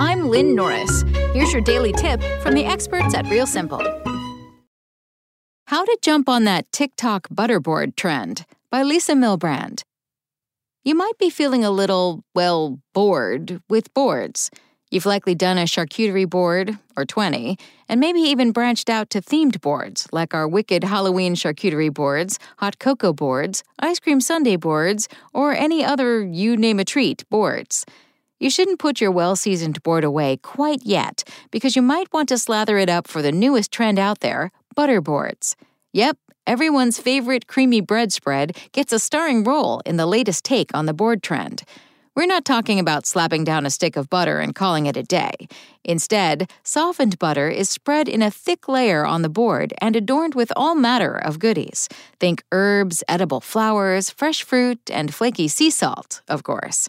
I'm Lynn Norris. Here's your daily tip from the experts at Real Simple. How to Jump on That TikTok Butterboard Trend by Lisa Milbrand. You might be feeling a little, well, bored with boards. You've likely done a charcuterie board, or 20, and maybe even branched out to themed boards, like our wicked Halloween charcuterie boards, hot cocoa boards, ice cream sundae boards, or any other you name a treat boards. You shouldn't put your well seasoned board away quite yet, because you might want to slather it up for the newest trend out there butter boards. Yep, everyone's favorite creamy bread spread gets a starring role in the latest take on the board trend. We're not talking about slapping down a stick of butter and calling it a day. Instead, softened butter is spread in a thick layer on the board and adorned with all matter of goodies. Think herbs, edible flowers, fresh fruit, and flaky sea salt, of course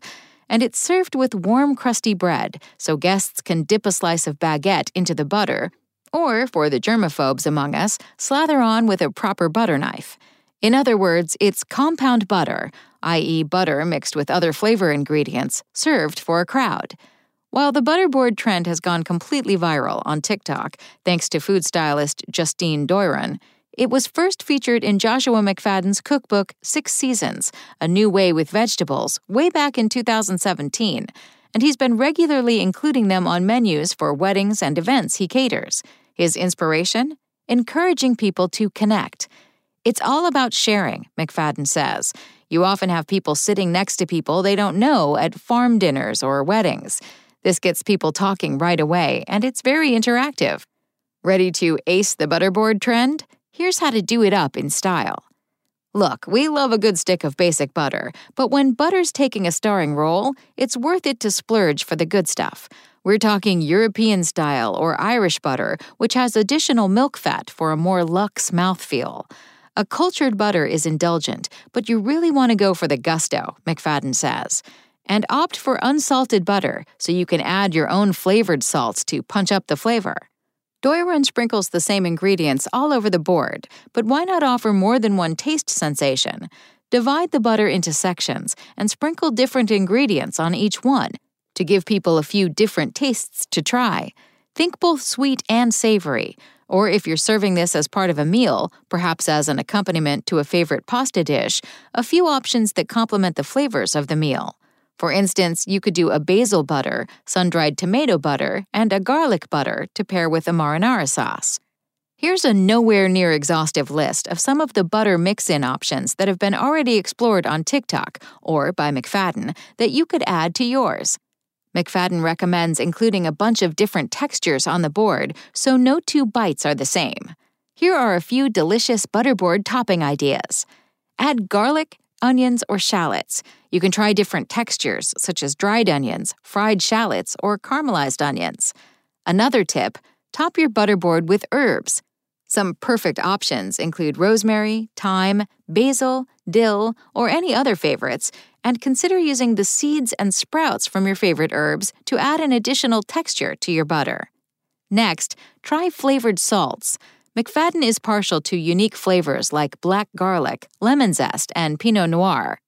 and it's served with warm, crusty bread, so guests can dip a slice of baguette into the butter, or, for the germaphobes among us, slather on with a proper butter knife. In other words, it's compound butter, i.e., butter mixed with other flavor ingredients, served for a crowd. While the butterboard trend has gone completely viral on TikTok, thanks to food stylist Justine Doiron, it was first featured in Joshua McFadden's cookbook Six Seasons A New Way with Vegetables way back in 2017, and he's been regularly including them on menus for weddings and events he caters. His inspiration? Encouraging people to connect. It's all about sharing, McFadden says. You often have people sitting next to people they don't know at farm dinners or weddings. This gets people talking right away, and it's very interactive. Ready to ace the butterboard trend? Here's how to do it up in style. Look, we love a good stick of basic butter, but when butter's taking a starring role, it's worth it to splurge for the good stuff. We're talking European style or Irish butter, which has additional milk fat for a more luxe mouthfeel. A cultured butter is indulgent, but you really want to go for the gusto, McFadden says. And opt for unsalted butter so you can add your own flavored salts to punch up the flavor. Doiron sprinkles the same ingredients all over the board, but why not offer more than one taste sensation? Divide the butter into sections and sprinkle different ingredients on each one to give people a few different tastes to try. Think both sweet and savory. Or if you're serving this as part of a meal, perhaps as an accompaniment to a favorite pasta dish, a few options that complement the flavors of the meal. For instance, you could do a basil butter, sun dried tomato butter, and a garlic butter to pair with a marinara sauce. Here's a nowhere near exhaustive list of some of the butter mix in options that have been already explored on TikTok or by McFadden that you could add to yours. McFadden recommends including a bunch of different textures on the board so no two bites are the same. Here are a few delicious butterboard topping ideas. Add garlic, onions, or shallots. You can try different textures, such as dried onions, fried shallots, or caramelized onions. Another tip top your butterboard with herbs. Some perfect options include rosemary, thyme, basil, dill, or any other favorites, and consider using the seeds and sprouts from your favorite herbs to add an additional texture to your butter. Next, try flavored salts. McFadden is partial to unique flavors like black garlic, lemon zest, and Pinot Noir.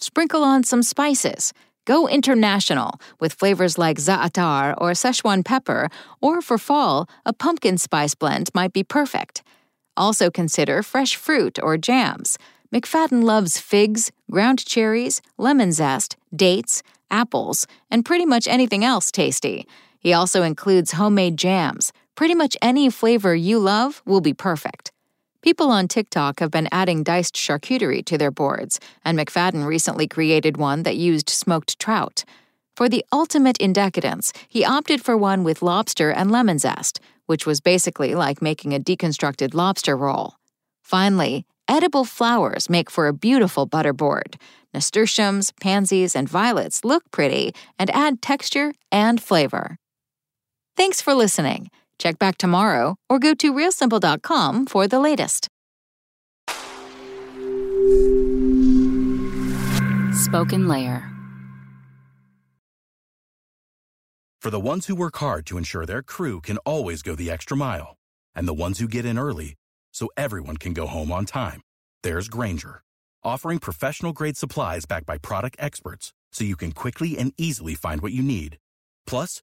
Sprinkle on some spices. Go international with flavors like za'atar or Szechuan pepper, or for fall, a pumpkin spice blend might be perfect. Also consider fresh fruit or jams. McFadden loves figs, ground cherries, lemon zest, dates, apples, and pretty much anything else tasty. He also includes homemade jams. Pretty much any flavor you love will be perfect. People on TikTok have been adding diced charcuterie to their boards, and McFadden recently created one that used smoked trout. For the ultimate in decadence, he opted for one with lobster and lemon zest, which was basically like making a deconstructed lobster roll. Finally, edible flowers make for a beautiful butterboard. Nasturtiums, pansies, and violets look pretty and add texture and flavor. Thanks for listening. Check back tomorrow or go to realsimple.com for the latest. Spoken Layer. For the ones who work hard to ensure their crew can always go the extra mile, and the ones who get in early so everyone can go home on time, there's Grainger, offering professional grade supplies backed by product experts so you can quickly and easily find what you need. Plus,